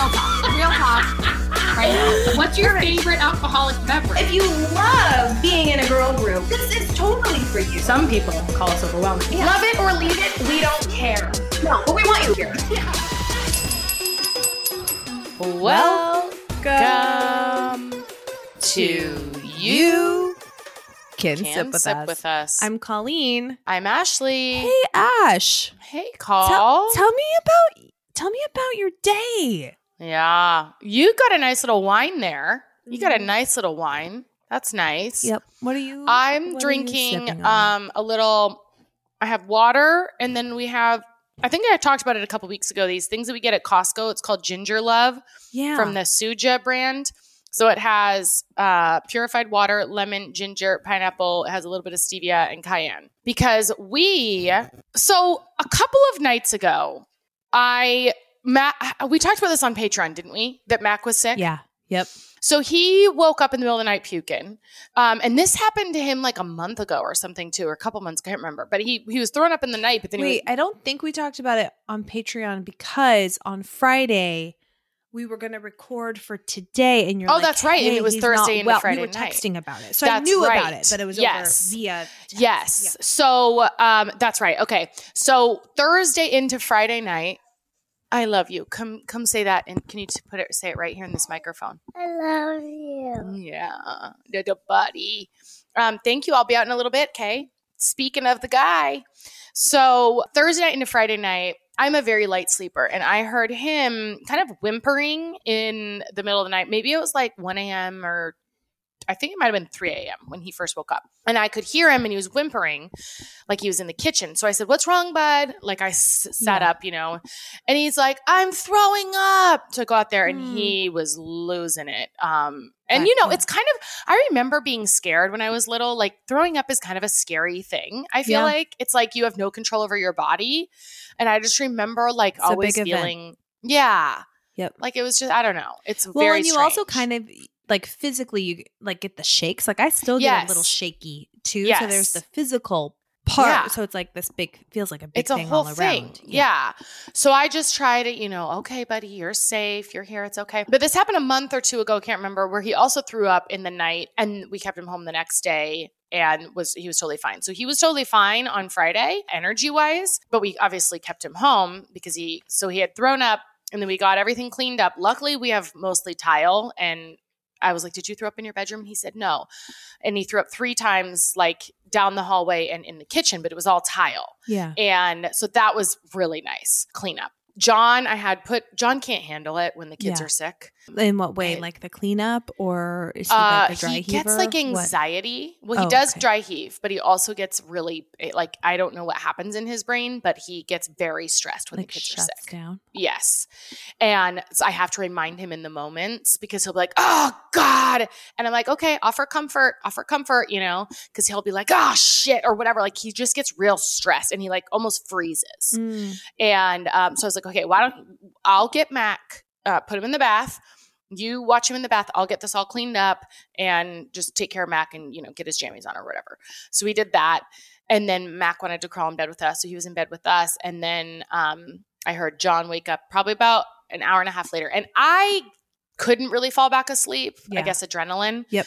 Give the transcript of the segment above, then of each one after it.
real talk. Real talk. Right now. What's your favorite alcoholic beverage? If you love being in a girl group, this is totally for you. Some people call us overwhelming. Love it or leave it, we don't care. No, but we want you here. Welcome to you. Can, Can sip, with, sip us. with us. I'm Colleen. I'm Ashley. Hey Ash, Hey, Coll. tell, tell me about tell me about your day. Yeah, you got a nice little wine there. You got a nice little wine. That's nice. Yep. What are you? I'm are you drinking um a little. I have water, and then we have. I think I talked about it a couple weeks ago. These things that we get at Costco. It's called Ginger Love yeah. from the Suja brand. So it has uh, purified water, lemon, ginger, pineapple. It has a little bit of stevia and cayenne. Because we, so a couple of nights ago, I Mac, we talked about this on Patreon, didn't we? That Mac was sick. Yeah. Yep. So he woke up in the middle of the night puking, um, and this happened to him like a month ago or something too, or a couple months. I can't remember. But he he was throwing up in the night. But then Wait, I don't think we talked about it on Patreon because on Friday we were going to record for today, and you're Oh, like, that's right, and it was Thursday into well." Friday We were night. texting about it, so I That's knew about it, but it was Yes. via. text. Yes. Yeah. So um, that's right. Okay. So Thursday into Friday night. I love you. Come come say that and can you put it say it right here in this microphone? I love you. Yeah. Little buddy. Um, thank you. I'll be out in a little bit, okay? Speaking of the guy. So Thursday night into Friday night, I'm a very light sleeper, and I heard him kind of whimpering in the middle of the night. Maybe it was like 1 a.m. or I think it might have been 3 a.m. when he first woke up. And I could hear him and he was whimpering like he was in the kitchen. So I said, What's wrong, bud? Like I s- sat Yeah. up, you know, and he's like, I'm throwing up. So I go out there and Hmm. he was losing it. Um, and you know, it's kind of, I remember being scared when I was little. Like throwing up is kind of a scary thing. I feel Yeah. like it's like you have no control over your body. And I just remember like It's always big event. feeling, yeah. Yep. Like it was just, I don't know. It's Well, very and you also kind of like physically you like get the shakes. Like I still get a little shaky too. So there's the physical part. Yeah. So it's like this big feels like a big it's a thing whole all thing. around. Yeah. So I just try to, you know, okay, buddy, you're safe. You're here. It's okay. But this happened a month or two ago. I can't remember where he also threw up in the night, and we kept him home the next day. And was he was totally fine. So he was totally fine on Friday, energy wise. But we obviously kept him home because he so he had thrown up, and then we got everything cleaned up. Luckily, we have mostly tile, and I was like, "Did you throw up in your bedroom?" He said, "No," and he threw up three times, like down the hallway and in the kitchen, but it was all tile. Yeah. And so that was really nice cleanup. John, I had put John can't handle it when the kids Yeah. are sick. In what way? Right. Like the cleanup or is he Uh, like a dry he heaver? gets like What? anxiety. Well, he Oh, does okay. dry heave, but he also gets really eh, like I don't know what happens in his brain, but he gets very stressed when Like the kids are sick. down. Yes. And so I have to remind him in the moments because he'll be like, oh God. And I'm like, okay, offer comfort, offer comfort, you know, because he'll be like, oh shit, or whatever. Like he just gets real stressed and he like almost freezes. Mm. And um, so I was like, okay, why don't I'll get Mac, uh, put him in the bath. You watch him in the bath. I'll get this all cleaned up and just take care of Mac and, you know, get his jammies on or whatever. So we did that. And then Mac wanted to crawl in bed with us. So he was in bed with us. And then um, I heard John wake up probably about an hour and a half later. And I couldn't really fall back asleep. I guess adrenaline. Yep.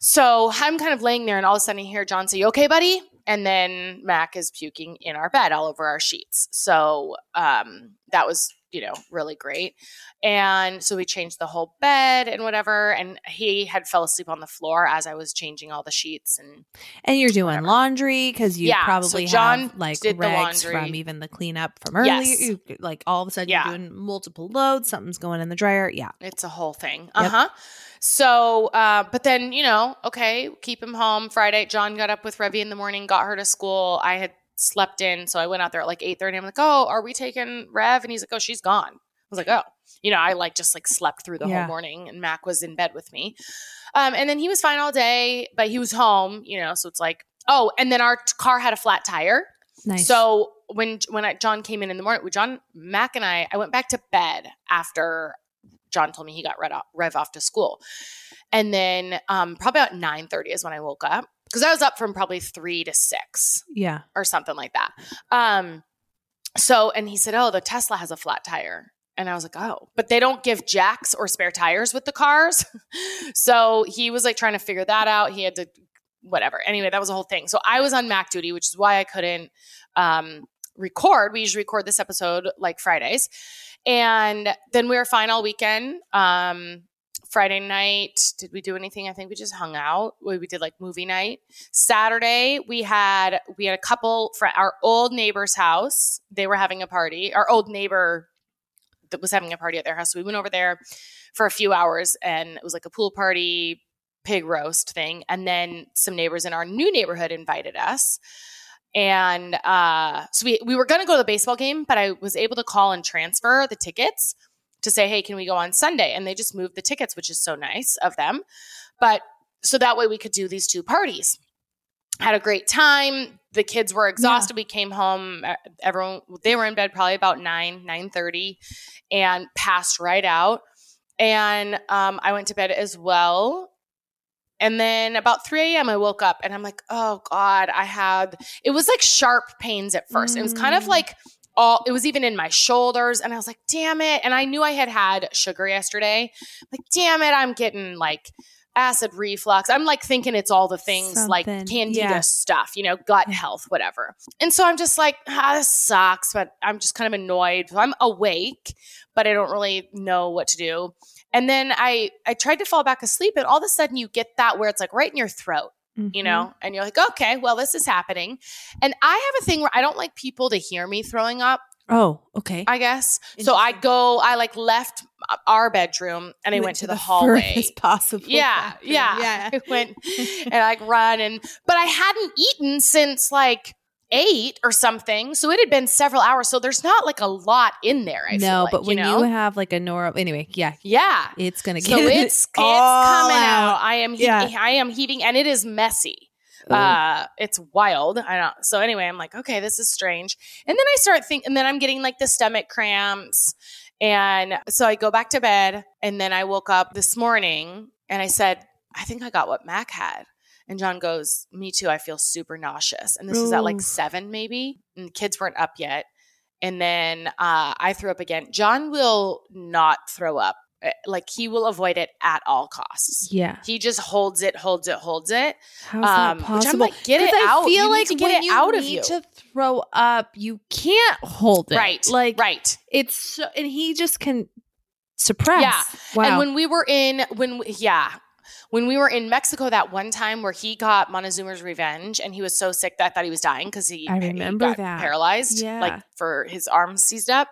So I'm kind of laying there, and all of a sudden I hear John say, "You okay, buddy?" And then Mac is puking in our bed all over our sheets. So um, that was, you know, really great. And so we changed the whole bed and whatever. And he had fell asleep on the floor as I was changing all the sheets. And And you're doing Whatever. laundry because you Yeah, so probably John have like did the rags laundry. from even the cleanup from earlier. Yes. You, like all of a sudden Yeah. you're doing multiple loads. Something's going in the dryer. Yeah. It's a whole thing. Uh huh. So, uh, but then, you know, okay, keep him home Friday. John got up with Revi in the morning, got her to school. I had slept in. So I went out there at like 8 30. I'm like, oh, are we taking Rev? And he's like, oh, she's gone. I was like, oh, you know, I like just like slept through the Yeah. whole morning and Mac was in bed with me. Um, and then he was fine all day, but he was home, you know, so it's like, oh, and then our t- car had a flat tire. Nice. So when when I, John came in in the morning, John Mac and I, I went back to bed after John told me he got Rev off, Rev off to school, and then um, probably about nine thirty is when I woke up because I was up from probably three to six yeah. or something like that. Um, so and he said, "Oh, the Tesla has a flat tire." And I was like, oh, but they don't give jacks or spare tires with the cars. so he was like trying to figure that out. He had to, whatever. Anyway, that was a whole thing. So I was on Mac duty, which is why I couldn't um, record. We usually record this episode like Fridays. And then we were fine all weekend. Um, Friday night, did we do anything? I think we just hung out. We, we did like movie night. Saturday, we had we had a couple for our old neighbor's house. They were having a party. Our old neighbor that was having a party at their house. So we went over there for a few hours and it was like a pool party, pig roast thing. And then some neighbors in our new neighborhood invited us. And uh, so we, we were going to go to the baseball game, but I was able to call and transfer the tickets to say, hey, can we go on Sunday? And they just moved the tickets, which is so nice of them. But so that way we could do these two parties. Had a great time. The kids were exhausted. We came home. uh, Everyone they were in bed probably about nine nine thirty, and passed right out. And um, I went to bed as well. And then about 3 a.m., I woke up and I'm like, oh God, I had, it was like sharp pains at first. It was kind of Mm. like all, it was even in my shoulders. And I was like, damn it. And I knew I had had sugar yesterday. Like, damn it, I'm getting like acid reflux. I'm like thinking it's all the things like Something. candida Yeah. stuff, you know, gut health, whatever. And so I'm just like, ah, this sucks, but I'm just kind of annoyed. I'm awake, but I don't really know what to do. And then I I tried to fall back asleep, and all of a sudden you get that where it's like right in your throat, you Mhm. know, and you're like, okay, well, this is happening. And I have a thing where I don't like people to hear me throwing up, Oh, okay. I guess. So I go, I like left our bedroom and I You went to the, hallway. furthest possible. Yeah, bathroom. yeah. yeah. I went and I like run and but I hadn't eaten since like eight or something. So it had been several hours. So there's not like a lot in there. I feel no, like, but when you, you, have like a noro, anyway, yeah, yeah. it's gonna get So it's it's coming out. I am he- Yeah. I am heaving and it is messy. Ooh. Uh it's wild. I don't so anyway, I'm like, okay, this is strange. And then I start thinking and then I'm getting like the stomach cramps. And so I go back to bed and then I woke up this morning and I said, I think I got what Mac had. And John goes, Me too. I feel super nauseous. And this is at like seven, maybe. And the kids weren't up yet. And then uh, I threw up again. John will not throw up. Uh, Like he will avoid it at all costs. yeah. He just holds it, holds it, holds it. How's Um, that possible? I'm like, get it I out. feel You like to get when it you out of need you. to throw up, you can't hold it. Right. Like right. it's so, and he just can suppress. Yeah. Wow. And when we were in, when, we, yeah, when we were in Mexico that one time where he got Montezuma's revenge and he was so sick that I thought he was dying because he, I he remember got that. paralyzed, Yeah. like for his arms seized up.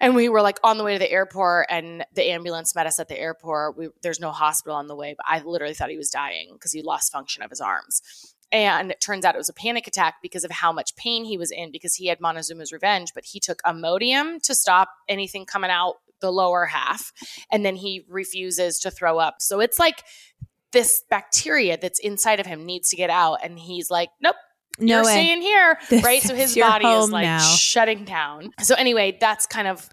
And we were like on the way to the airport, and the ambulance met us at the airport. We, there's no hospital on the way, but I literally thought he was dying because he lost function of his arms. And it turns out it was a panic attack because of how much pain he was in because he had Montezuma's revenge, but he took Imodium to stop anything coming out the lower half. And then he refuses to throw up. So it's like this bacteria that's inside of him needs to get out. And he's like, nope, no you're way. staying here, This right? So his body is like now. shutting down. So anyway, that's kind of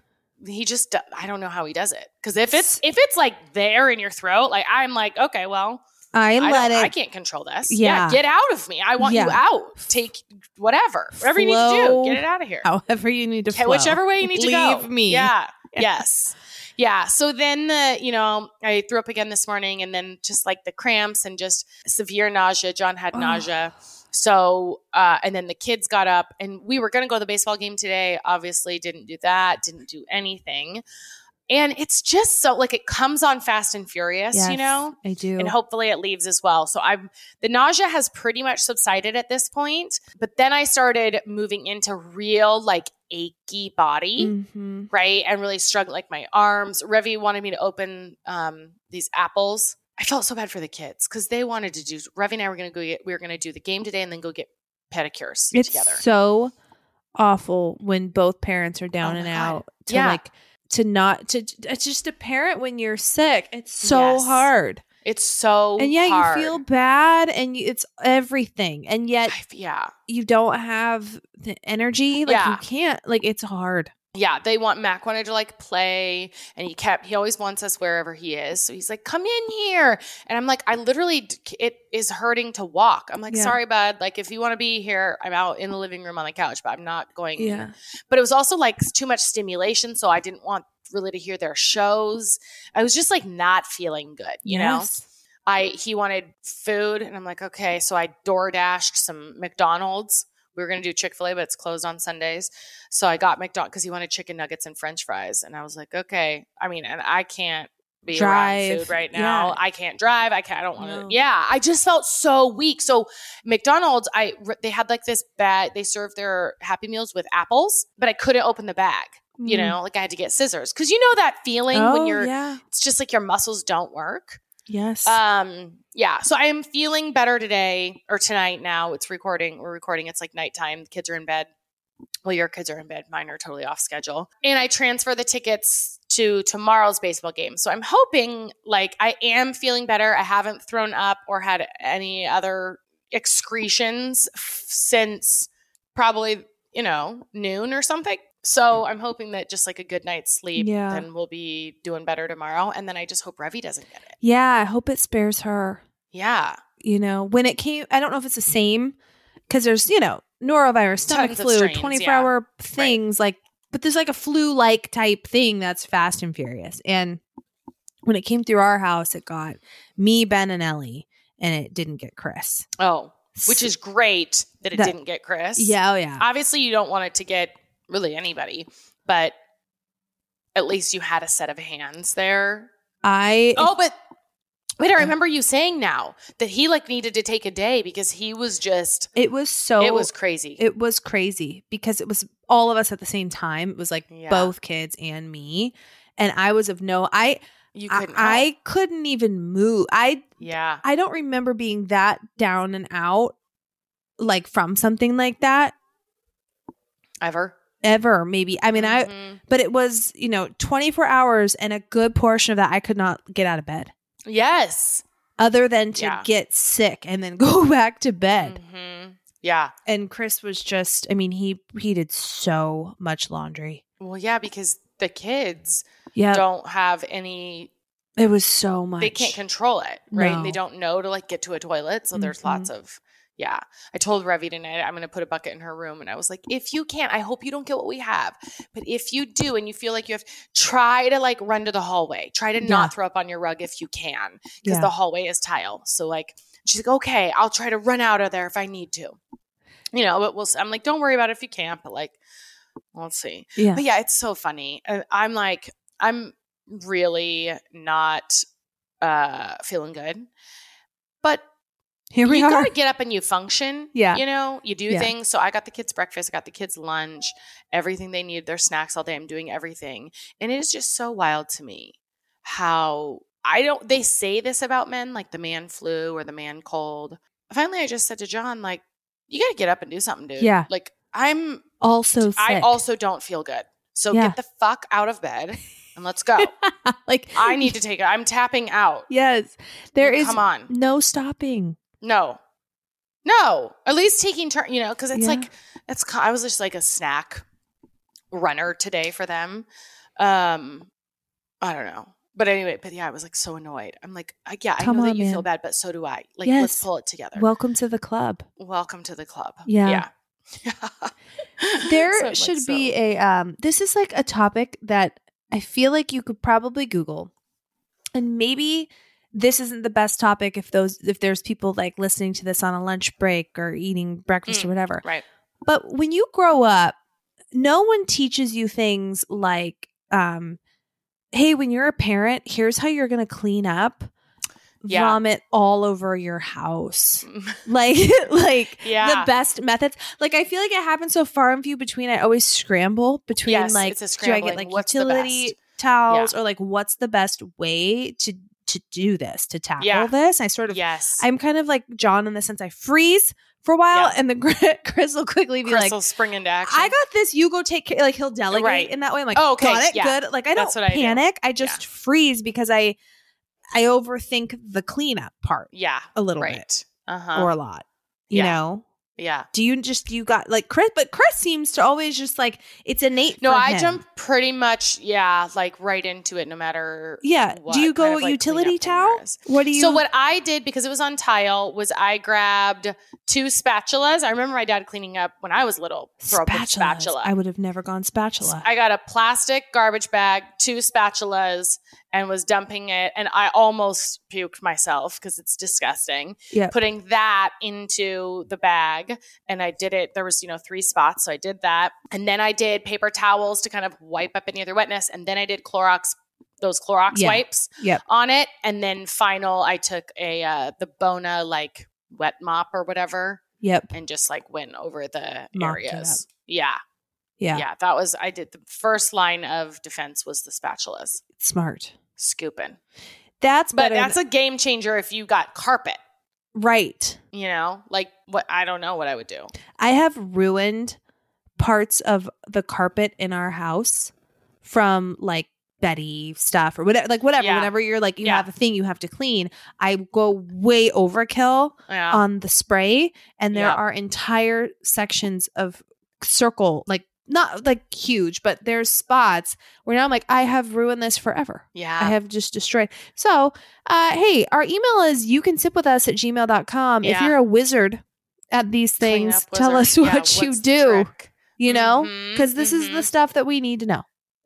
he just I don't know how he does it because if it's if it's like there in your throat, like I'm like okay, well I I, let it I can't control this. Yeah. Yeah. get out of me. I want you out. Take whatever, whatever you need to do. Get it out of here. however you need to flow. whichever way you need to go. Leave me. Yeah. Yes. Yeah. So then the, you know, I threw up again this morning and then just like the cramps and just severe nausea. John had Ugh. nausea. So, uh, and then the kids got up and we were going to go to the baseball game today. Obviously, didn't do that, didn't do anything. And it's just so like it comes on fast and furious, you know? I do. and hopefully it leaves as well. So I'm the nausea has pretty much subsided at this point, but then I started moving into real like achy body, Mhm. right? And really struggling like my arms. Revi wanted me to open um these apples. I felt so bad for the kids because they wanted to do Revi and I were gonna go get we were gonna do the game today and then go get pedicures It's together. so awful when both parents are down Oh and God. out to Yeah. like to not to it's just a parent when you're sick. It's so Yes. hard. It's so and yeah, hard. you feel bad and you, it's everything. And yet I- yeah. you don't have the energy. Like Yeah. you can't like it's hard. yeah, they want Mac wanted to like play, and he kept he always wants us wherever he is. So he's like, "Come in here," and I'm like, "I literally it is hurting to walk." I'm like, Yeah. "Sorry, bud. Like if you want to be here, I'm out in the living room on the couch, but I'm not going." Yeah. But it was also like too much stimulation, so I didn't want really to hear their shows. I was just like not feeling good, you know? I he wanted food and I'm like, okay. So I door dashed some McDonald's. We were gonna do Chick-fil-A, but it's closed on Sundays. So I got McDonald's because he wanted chicken nuggets and French fries. And I was like, okay. I mean, and I can't be around food right now. yeah. I can't drive. I can't I don't want to No. yeah. I just felt so weak. So McDonald's, I they had like this bag, they served their happy meals with apples, but I couldn't open the bag. You Mm. know, like I had to get scissors. Cause you know that feeling when Oh, you're yeah. it's just like your muscles don't work. Yes. Um, yeah. So I am feeling better today or tonight now. It's recording. We're recording. It's like nighttime. The kids are in bed. Well, your kids are in bed. Mine are totally off schedule. And I transfer the tickets to tomorrow's baseball game. So I'm hoping like I am feeling better. I haven't thrown up or had any other excretions f- since probably, you know, noon or something. So mm. I'm hoping that just like a good night's sleep, Yeah. then we'll be doing better tomorrow. And then I just hope Revi doesn't get it. yeah. I hope it spares her. Yeah. You know, when it came, I don't know if it's the same because there's, you know, norovirus, stomach Tons flu, strains, 24 yeah. hour things like, but there's like a flu like type thing that's fast and furious. And when it came through our house, it got me, Ben, and Ellie, and it didn't get Chris. Oh, which is great that it That- didn't get Chris. Yeah. Oh, yeah. Obviously, you don't want it to get really anybody, but at least you had a set of hands there. I, Oh, but wait, I remember you saying now that he like needed to take a day because he was just, it was so, it was crazy. it was crazy because it was all of us at the same time. It was like Yeah. both kids and me. And I was of no, I, you couldn't. I help. couldn't even move. I yeah. I don't remember being that down and out like from something like that Ever. Ever maybe. I mean I Mhm. but it was, you know, 24 hours and a good portion of that I could not get out of bed yes. other than to Yeah. get sick and then go back to bed. Mhm. Yeah. And Chris was just I mean he he did so much laundry. Well, yeah, because the kids Yeah. don't have any It was so much. they can't control it, right? No. They don't know to like get to a toilet. So there's Mhm. lots of, yeah. I told Revi tonight I'm going to put a bucket in her room. And I was like, if you can't, I hope you don't get what we have. But if you do and you feel like you have, try to like run to the hallway. Try to Yeah. not throw up on your rug if you can, because Yeah. the hallway is tile. So like, she's like, okay, I'll try to run out of there if I need to. You know, but we'll, I'm like, don't worry about it if you can't, but like, we'll see. yeah. But yeah, it's so funny. Uh, I'm like, I'm really not uh feeling good. But Here we you are. gotta get up and you function. Yeah. You know, you do Yeah. things. So I got the kids breakfast, I got the kids lunch, everything they need, their snacks all day. I'm doing everything. And it is just so wild to me how I don't they say this about men, like the man flu or the man cold. Finally I just said to John, like, you gotta get up and do something, dude. Yeah. Like I'm also sick. I also don't feel good. So Yeah. get the fuck out of bed and let's go. like I need to take it. I'm tapping out. Yes. There is Come on. no stopping. No. No. At least taking turn, you know, because it's Yeah. like it's I was just like a snack runner today for them. Um I don't know. But anyway, but yeah, I was like so annoyed. I'm like, I, yeah, I Come know that on, you man. feel bad, but so do I. Like, let's pull it together. Welcome to the club. Welcome to the club. Yeah. Yeah. There So I'm like, should so- be a um this is like a topic that I feel like you could probably Google. And maybe this isn't the best topic if those if there's people like listening to this on a lunch break or eating breakfast or Mm. whatever. right. But when you grow up, no one teaches you things like um hey, when you're a parent, here's how you're going to clean up. Yeah. Vomit all over your house. Like like Yeah. the best methods. Like I feel like it happens so far and few between. I always scramble between Yes, like do I get like What's utility towels or like what's the best way to to do this to tackle Yeah. this? I sort of yes. I'm kind of like John in the sense I freeze for a while Yeah. and then Chris will quickly be Crystal like. spring into action. I got this. You go take care. Like he'll delegate Right. in that way. I'm like, Oh, okay, got it, yeah. good. Like I don't I do. panic. I just freeze because I, I overthink the cleanup part yeah. a little bit Uh huh. or a lot. You Yeah. know, Yeah. Do you just you got like Chris? But Chris seems to always just like it's innate. No, I him. jump pretty much, yeah, like right into it no matter Yeah. what do you go like, utility towel? What do you? So what I did because it was on tile was I grabbed two spatulas. I remember my dad cleaning up when I was little. Throw spatula. I would have never gone spatula. I got a plastic garbage bag, two spatulas, and was dumping it. And I almost puked myself because it's disgusting. Yep. Putting that into the bag. And I did it. There was, you know, three spots. So I did that. And then I did paper towels to kind of wipe up any other wetness. And then I did Clorox, those Clorox Yeah. wipes Yep. on it. And then final, I took a, uh, the Bona like wet mop or whatever Yep. and just like went over the Mopped areas. Yeah Yeah. yeah. that was I did the first line of defense was the spatulas Smart. Scooping. That's But that's than- a game changer if you got carpet. right. You know, like what I don't know what I would do. I have ruined parts of the carpet in our house from like Betty stuff or whatever, like whatever. Yeah. Whenever you're like you Yeah. have a thing you have to clean, I go way overkill Yeah, on the spray, and there are entire sections of circle, like not like huge, but there's spots where now I'm like, I have ruined this forever. yeah. I have just destroyed. So, uh, hey, our email is you can sip with us at gmail.com. If you're a wizard at these things, tell us Yeah, what you do, you know, because this is the mhm. stuff that we need to know.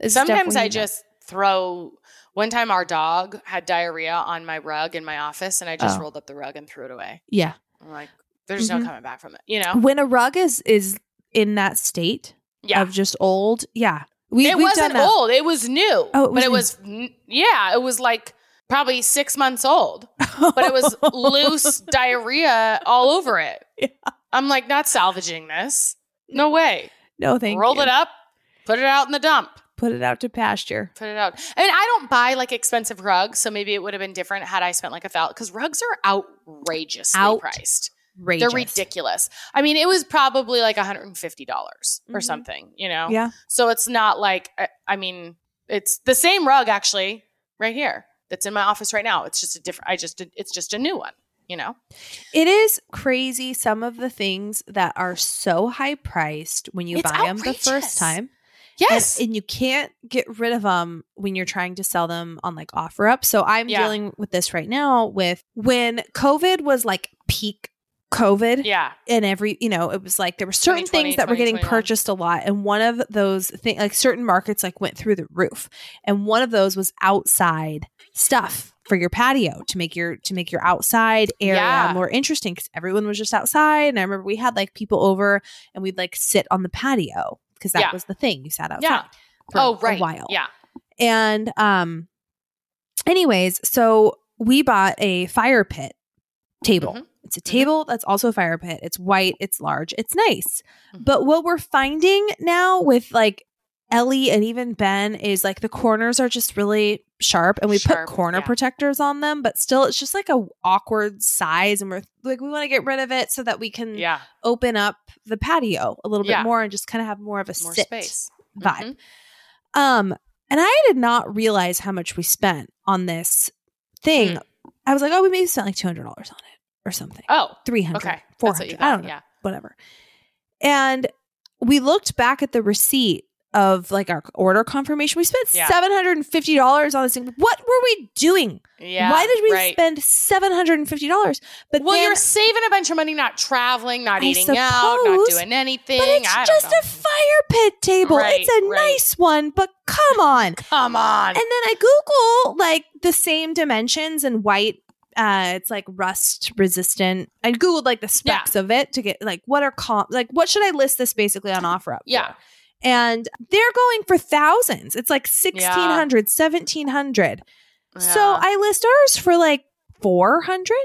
Sometimes I to know. just throw. One time, our dog had diarrhea on my rug in my office, and I just Oh. rolled up the rug and threw it away. yeah. I'm like, "There's Mhm. no coming back from it," you know? When a rug is is in that state Yeah, of just old, yeah. We, it wasn't old. It was new. Oh, it was but it was yeah, it was like probably six months old. But it was loose diarrhea all over it. Yeah. I'm like, not salvaging this. No way. no, thank you. Roll you. it up, put it out in the dump. Put it out to pasture. Put it out. I mean, I don't buy like expensive rugs, so maybe it would have been different had I spent like a thousand. Because rugs are outrageously Out- priced. They're ridiculous. I mean, it was probably like 150 dollars or Mhm. something. You know. Yeah. So it's not like I- I mean, it's the same rug actually right here that's in my office right now. It's just a different. I just it's just a new one. You know. It is crazy some of the things that are so high priced when you It's buy them the first time. Yes. And, and you can't get rid of them when you're trying to sell them on like OfferUp. So I'm Yeah. dealing with this right now with when COVID was like peak COVID yeah. and every, you know, it was like there were certain things that were getting purchased a lot. And one of those things, like certain markets, like went through the roof. And one of those was outside stuff for your patio to make your to make your outside area Yeah. more interesting because everyone was just outside and i remember we had like people over and we'd like sit on the patio because that Yeah. was the thing you sat outside Yeah. for Oh right. a while Yeah. and um anyways so we bought a fire pit table Mhm. It's a table that's also a fire pit it's white it's large it's nice Mhm. but what we're finding now with like ellie and even ben is like the corners are just really sharp and we Sharp, put corner yeah. protectors on them but still it's just like a awkward size and we're like we want to get rid of it so that we can Yeah. open up the patio a little Yeah. bit more and just kind of have more of a More sit space. vibe Mhm. um, and I did not realize how much we spent on this thing. Mm. I was like, oh, we maybe spent like two hundred dollars on it or something, Oh. three hundred, Okay. four That's what you hundred. I don't know, Yeah. whatever. And we looked back at the receipt of like our order confirmation. We spent Yeah. seven hundred and fifty dollars on this thing. What were we doing? Yeah. Why did we right. spend seven hundred and fifty dollars? But Well, then, you're saving a bunch of money not traveling, not I eating out, not doing anything. but it's I just a fire pit table. Right, it's a right. nice one, but come on. Come on. And then I Google like the same dimensions and white. Uh, it's like rust resistant. I googled like the specs of it to get like what are comp like what should I list this basically on OfferUp? for? Yeah. and they're going for thousands. It's like 1600 1700 So I list ours for like four hundred.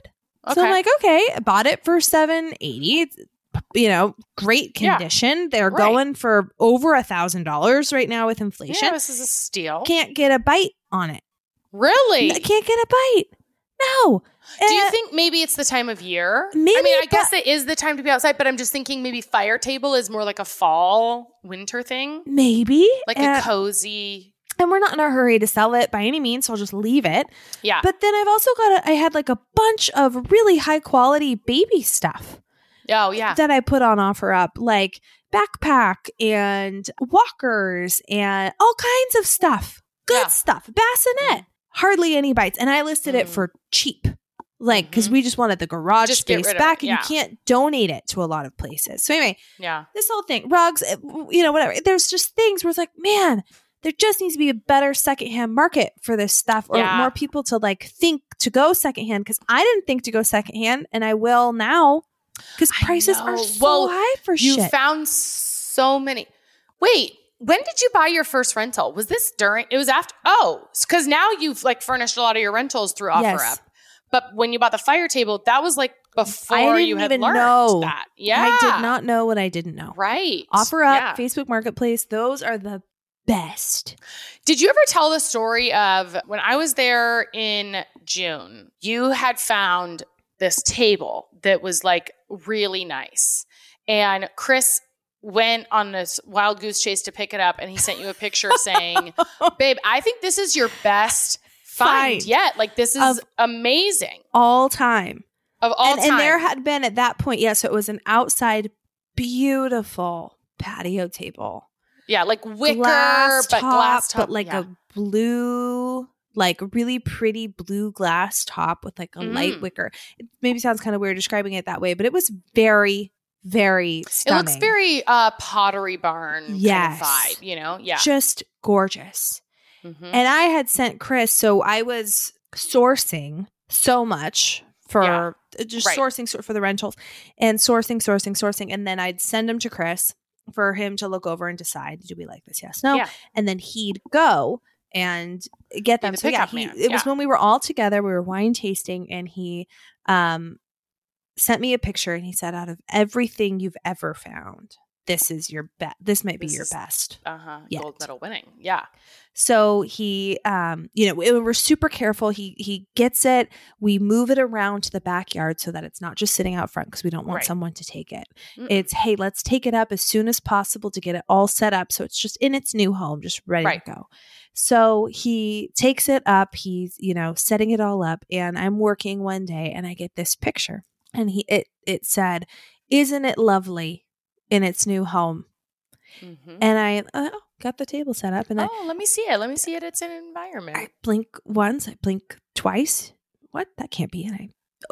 So I'm like, okay, I bought it for seven eighty. It's you know, great Yeah. condition. They're Right. going for over a thousand dollars right now with inflation. yeah, this is a steal. Can't get a bite on it. really? I can't get a bite. No. Do you Uh, think maybe it's the time of year? I mean, I guess it is the time to be outside, but I'm just thinking maybe fire table is more like a fall, winter thing, maybe like Uh, a cozy. and we're not in a hurry to sell it by any means, so I'll just leave it. Yeah. But then I've also got a, I had like a bunch of really high quality baby stuff. Oh yeah. that I put on OfferUp, like backpack and walkers and all kinds of stuff. Good Yeah. stuff. Bassinet. Hardly any bites. And I listed it Mm. for cheap. Like, because Mhm. we just wanted the garage Just space back, it, and yeah. you can't donate it to a lot of places. So, anyway, Yeah. this whole thing, rugs, eh, you know, whatever. There's just things where it's like, man, there just needs to be a better secondhand market for this stuff or Yeah. more people to like think to go secondhand because I didn't think to go secondhand and I will now because prices are so Well, high for You shit. found so many. Wait, when did you buy your first rental? Was this during? It was after. Oh, because now you've like furnished a lot of your rentals through OfferUp. Yes. But when you bought the fire table, that was like before you had even learned know. that. Yeah, I did not know what I didn't know. Right. OfferUp, Yeah. Facebook Marketplace, those are the best. Did you ever tell the story of when I was there in June? You had found this table that was like really nice, and Chris went on this wild goose chase to pick it up, and he sent you a picture saying, "Babe, I think this is your best find Find. yet. Like this is amazing All time. of all and, time." and there had been at that point, yeah, so it was an outside beautiful patio table. yeah, like wicker, glass but top, glass top, but like yeah. a blue, like really pretty blue glass top with like a light Mm. wicker. It maybe sounds kind of weird describing it that way, but it was very, very It looks very uh, Pottery Barn Yes. kind of vibe, you know? Yeah. just gorgeous. Mhm. And I had sent Chris, so I was sourcing so much for Yeah. uh, just Right. sourcing for the rentals and sourcing, sourcing, sourcing. And then I'd send them to Chris for him to look over and decide do we like this? Yes, no. Yeah. And then he'd go and get them. the So yeah, he, it was when we were all together, we were wine tasting, and he um sent me a picture and he said, out of everything you've ever found, this is your best. This might be This your is- best. uh-huh. yet. Gold medal winning. Yeah. So he, um, you know, we- we're super careful. He he gets it. We move it around to the backyard so that it's not just sitting out front because we don't want Right. someone to take it. Mm-mm. It's hey, let's take it up as soon as possible to get it all set up so it's just in its new home, just ready Right. to go. So he takes it up. He's you know setting it all up, and I'm working one day, and I get this picture, and he it it said, "Isn't it lovely in its new home?" Mhm. And I oh, got the table set up, and I Oh, let me see it. Let me see it. It's an environment. I blink once, I blink twice. What? That can't be. And I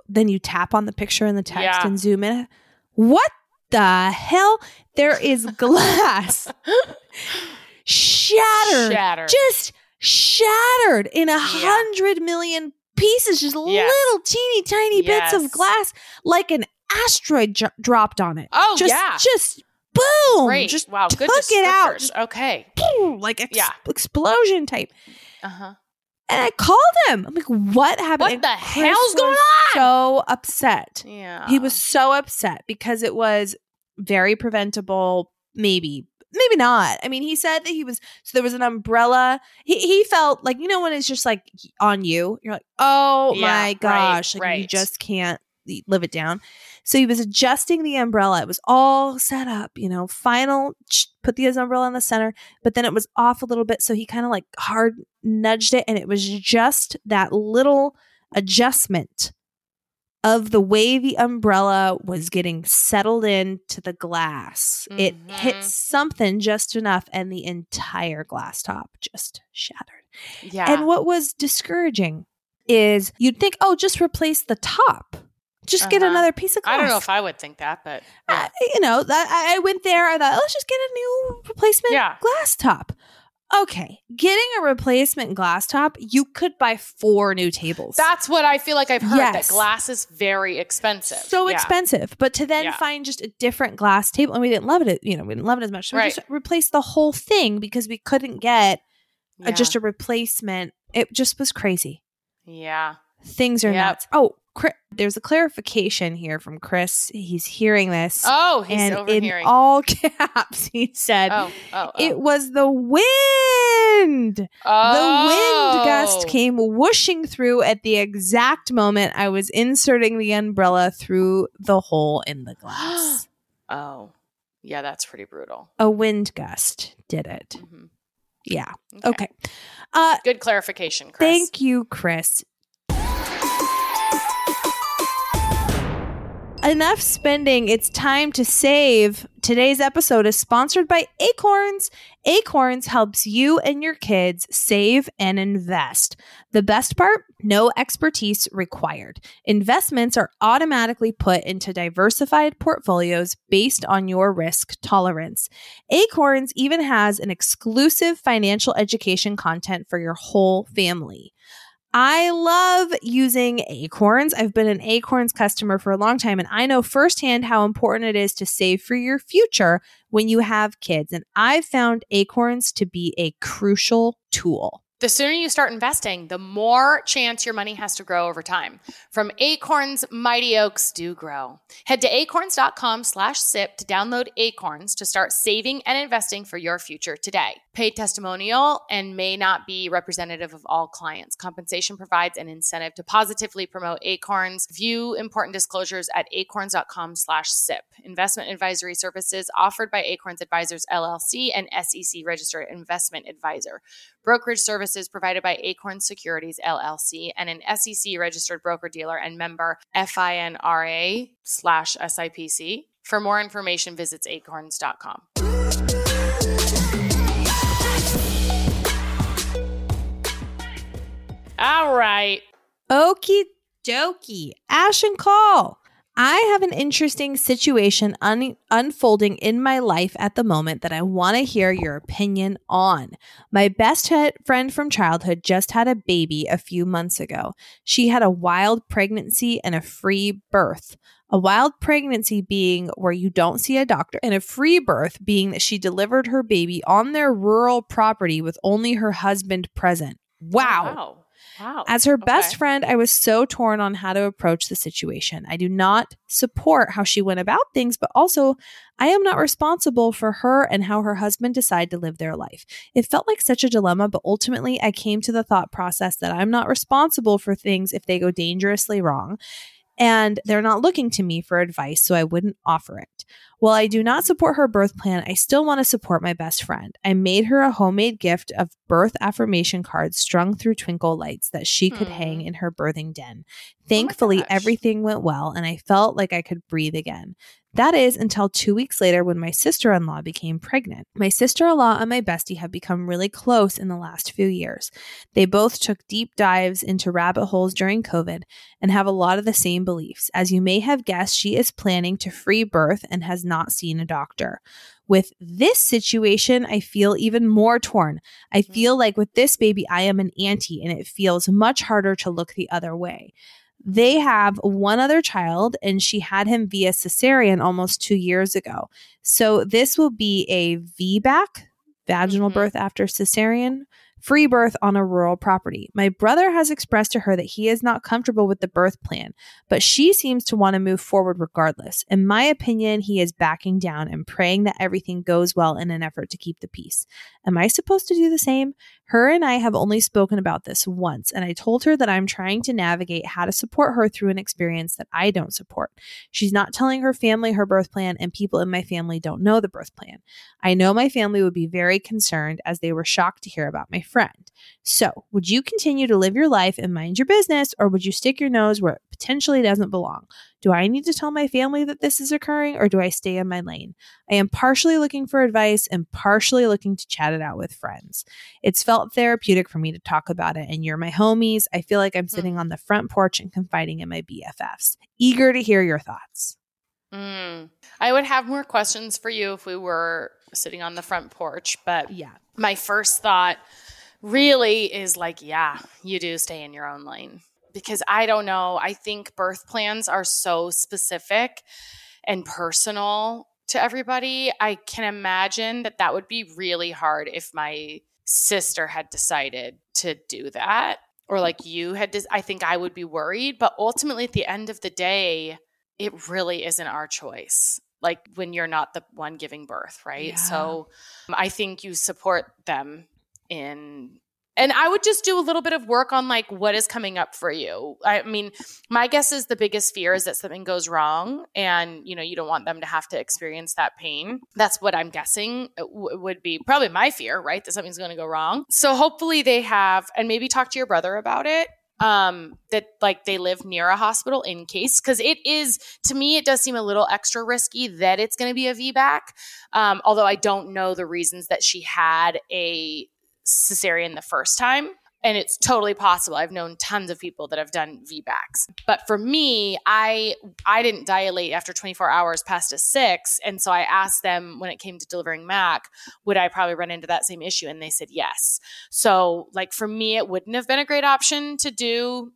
then you tap on the picture in the text Yeah. and zoom in. What the hell? There is glass shattered, Shattered. just shattered in a hundred million pieces, just Yes. little teeny tiny bits of glass, like an asteroid jo- dropped on it. oh, just, yeah. just boom, Great. just wow. Good took it out, just okay. boom, like ex- Yeah. explosion type. Uh-huh. And I called him. I'm like, what happened? What And the Chris hell's going on? So upset. Yeah. He was so upset because it was very preventable, maybe. Maybe not. I mean, he said that he was so there was an umbrella. He he felt like you know when it's just like on you, you're like, oh Yeah, my right, gosh, like you just can't live it down. So he was adjusting the umbrella. It was all set up, you know, final put the umbrella in the center, but then it was off a little bit. So he kind of like hard nudged it, and it was just that little adjustment of the way the umbrella was getting settled into the glass. It hit Mhm. something just enough, and the entire glass top just shattered. yeah. And what was discouraging is you'd think, oh, just replace the top. Just get Uh-huh. another piece of glass. I don't know if I would think that, but Uh, you know, that I I went there. I thought, let's just get a new replacement Yeah. glass top. Okay, getting a replacement glass top, you could buy four new tables. that's what I feel like I've heard Yes. that glass is very expensive. so Yeah. expensive. But to then Yeah. find just a different glass table, and we didn't love it. You know, we didn't love it as much. So we Right. just replaced the whole thing because we couldn't get a, just a replacement. It just was crazy. yeah. Things are Yep. nuts. Oh, there's a clarification here from Chris. He's hearing this, Oh, he's and in all caps, he said, oh, oh, oh. It was the wind. oh. The wind gust came whooshing through at the exact moment I was inserting the umbrella through the hole in the glass. Oh, yeah, that's pretty brutal. A wind gust did it. Mhm. Yeah. Okay. Uh Good clarification, Chris. thank you, Chris. Enough spending. It's time to save. Today's episode is sponsored by Acorns. Acorns helps you and your kids save and invest. The best part no expertise required. Investments are automatically put into diversified portfolios based on your risk tolerance. Acorns even has an exclusive financial education content for your whole family. I love using Acorns. I've been an Acorns customer for a long time, and I know firsthand how important it is to save for your future when you have kids. And I've found Acorns to be a crucial tool. The sooner you start investing, the more chance your money has to grow over time. From Acorns, mighty oaks do grow. Head to acorns.com slash sip to download Acorns to start saving and investing for your future today. Paid testimonial and may not be representative of all clients. Compensation provides an incentive to positively promote Acorns. View important disclosures at acorns.com slash sip. Investment advisory services offered by Acorns Advisors LLC and SEC registered investment advisor. Brokerage services provided by Acorn Securities LLC and an SEC registered broker dealer and member FINRA slash SIPC. For more information, visits acorns.com. All right. Okie dokie. Ash and Coll. I have an interesting situation un- unfolding in my life at the moment that I want to hear your opinion on. My best friend from childhood just had a baby a few months ago. She had a wild pregnancy and a free birth. A wild pregnancy being where you don't see a doctor, and a free birth being that she delivered her baby on their rural property with only her husband present. Wow. Wow. Wow. As her best Okay. friend, I was so torn on how to approach the situation. I do not support how she went about things, but also I am not responsible for her and how her husband decided to live their life. It felt like such a dilemma, but ultimately I came to the thought process that I'm not responsible for things if they go dangerously wrong. And they're not looking to me for advice, so I wouldn't offer it. While I do not support her birth plan, I still want to support my best friend. I made her a homemade gift of birth affirmation cards strung through twinkle lights that she could hang mm. in her birthing den. Oh Thankfully, gosh. everything went well and I felt like I could breathe again. That is until two weeks later when my sister in law became pregnant. My sister in law and my bestie have become really close in the last few years. They both took deep dives into rabbit holes during COVID and have a lot of the same beliefs. As you may have guessed, she is planning to free birth and has not seen a doctor. With this situation, I feel even more torn. I feel like with this baby, I am an auntie and it feels much harder to look the other way. They have one other child, and she had him via cesarean almost two years ago. So this will be a VBAC, vaginal Mhm. birth after cesarean, free birth on a rural property. My brother has expressed to her that he is not comfortable with the birth plan, but she seems to want to move forward regardless. In my opinion, he is backing down and praying that everything goes well in an effort to keep the peace. Am I supposed to do the same? Her and I have only spoken about this once, and I told her that I'm trying to navigate how to support her through an experience that I don't support. She's not telling her family her birth plan, and people in my family don't know the birth plan. I know my family would be very concerned as they were shocked to hear about my friend. So, would you continue to live your life and mind your business, or would you stick your nose where it potentially doesn't belong? Do I need to tell my family that this is occurring, or do I stay in my lane? I am partially looking for advice and partially looking to chat it out with friends. It's felt therapeutic for me to talk about it, and you're my homies. I feel like I'm sitting on the front porch and confiding in my BFFs. Eager to hear your thoughts. Mm. I would have more questions for you if we were sitting on the front porch, but Yeah. my first thought really is like, yeah, you do stay in your own lane. Because I don't know. I think birth plans are so specific and personal to everybody. I can imagine that that would be really hard if my sister had decided to do that or like you had des- I think I would be worried, but ultimately at the end of the day, it really isn't our choice. Like when you're not the one giving birth, right? Yeah. So um, I think you support them in and I would just do a little bit of work on like what is coming up for you. I mean, my guess is the biggest fear is that something goes wrong and you know, you don't want them to have to experience that pain. That's what I'm guessing it w- would be probably my fear, right? That something's going to go wrong. So hopefully they have and maybe talk to your brother about it um that like they live near a hospital in case because it is to me it does seem a little extra risky that it's going to be a VBAC um although I don't know the reasons that she had a cesarean the first time and it's totally possible. I've known tons of people that have done vbacs but for me i i didn't dilate after 24 hours past a six and so i asked them when it came to delivering mac would i probably run into that same issue? And they said yes. So like for me it wouldn't have been a great option to do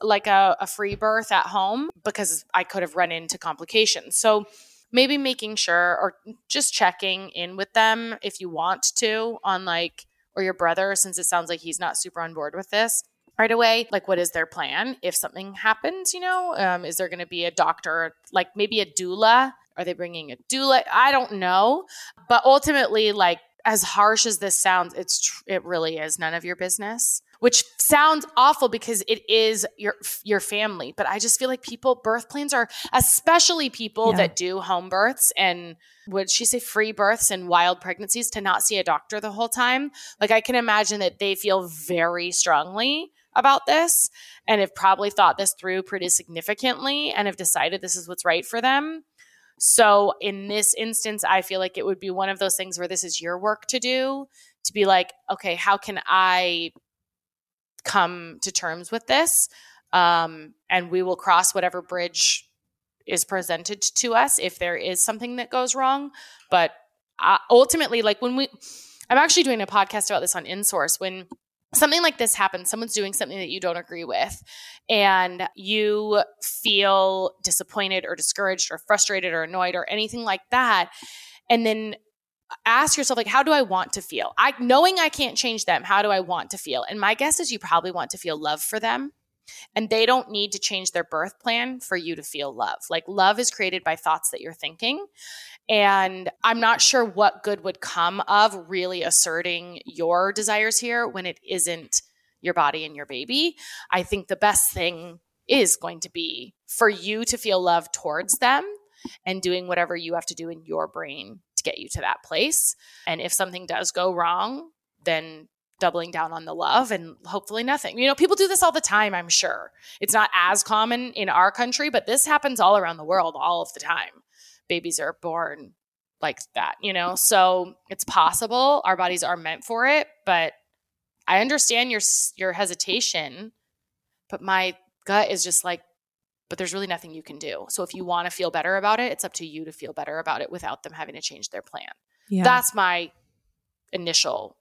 like a, a free birth at home because i could have run into complications. So maybe making sure or just checking in with them if you want to on like or your brother, since it sounds like he's not super on board with this right away. Like, what is their plan if something happens? You know, um, is there going to be a doctor, like maybe a doula? Are they bringing a doula? I don't know. But ultimately, like, as harsh as this sounds, it's tr- it really is none of your business. Which sounds awful because it is your your family, but I just feel like people birth plans are especially people Yeah. that do home births and would she say free births and wild pregnancies to not see a doctor the whole time like I can imagine that they feel very strongly about this and have probably thought this through pretty significantly and have decided this is what's right for them. So in this instance, I feel like it would be one of those things where this is your work to do to be like, okay, how can I come to terms with this? Um, and we will cross whatever bridge is presented to us if there is something that goes wrong. But uh, ultimately, like when we, I'm actually doing a podcast about this on InSource. When something like this happens, someone's doing something that you don't agree with, and you feel disappointed or discouraged or frustrated or annoyed or anything like that, and then ask yourself like how do i want to feel? I knowing i can't change them how do i want to feel? And my guess is you probably want to feel love for them and they don't need to change their birth plan for you to feel love. Like love is created by thoughts that you're thinking and i'm not sure what good would come of really asserting your desires here when it isn't your body and your baby. I think the best thing is going to be for you to feel love towards them and doing whatever you have to do in your brain get you to that place. And if something does go wrong, then doubling down on the love and hopefully nothing. You know, people do this all the time, I'm sure. It's not as common in our country, but this happens all around the world all of the time. Babies are born like that, you know? So it's possible. Our bodies are meant for it, but I understand your your hesitation, but my gut is just like but there's really nothing you can do. So if you want to feel better about it, it's up to you to feel better about it without them having to change their plan. Yeah. That's my initial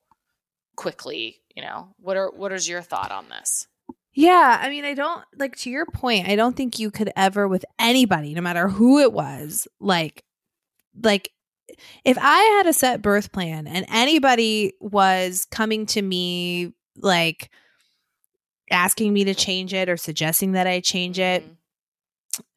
quickly, you know. What are what is your thought on this? Yeah, I mean, I don't like to your point. I don't think you could ever, with anybody, no matter who it was, like, like if I had a set birth plan and anybody was coming to me like asking me to change it or suggesting that I change it, Mhm.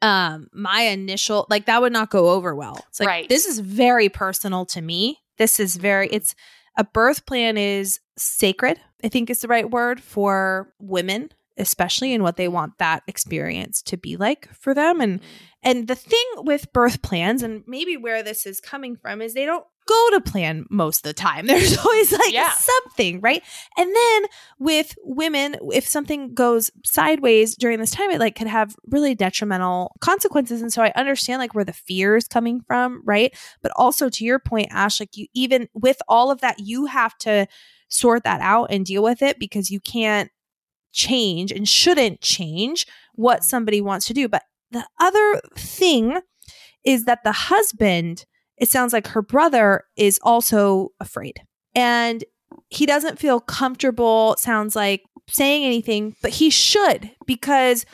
Um, my initial like that would not go over well. It's like Right. this is very personal to me. This is very it's a birth plan is sacred, I think is the right word for women, especially and what they want that experience to be like for them. And and the thing with birth plans, and maybe where this is coming from, is they don't go to plan most of the time. There's always like Yeah. something, right? And then with women, if something goes sideways during this time, it like could have really detrimental consequences. And so I understand like where the fear is coming from, right? But also to your point, Ash, like you even with all of that, you have to sort that out and deal with it because you can't change and shouldn't change what mm-hmm. somebody wants to do. But the other thing is that the husband, it sounds like her brother is also afraid. And he doesn't feel comfortable, sounds like saying anything, but he should because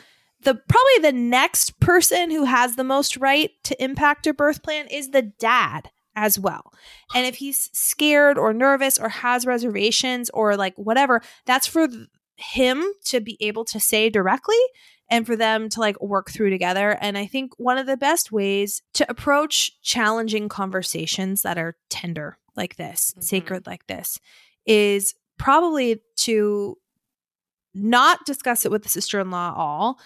the probably the next person who has the most right to impact a birth plan is the dad as well. And if he's scared or nervous or has reservations or like whatever, that's for him to be able to say directly and for them to like work through together. And I think one of the best ways to approach challenging conversations that are tender like this, Mhm. sacred like this, is probably to not discuss it with the sister in law all,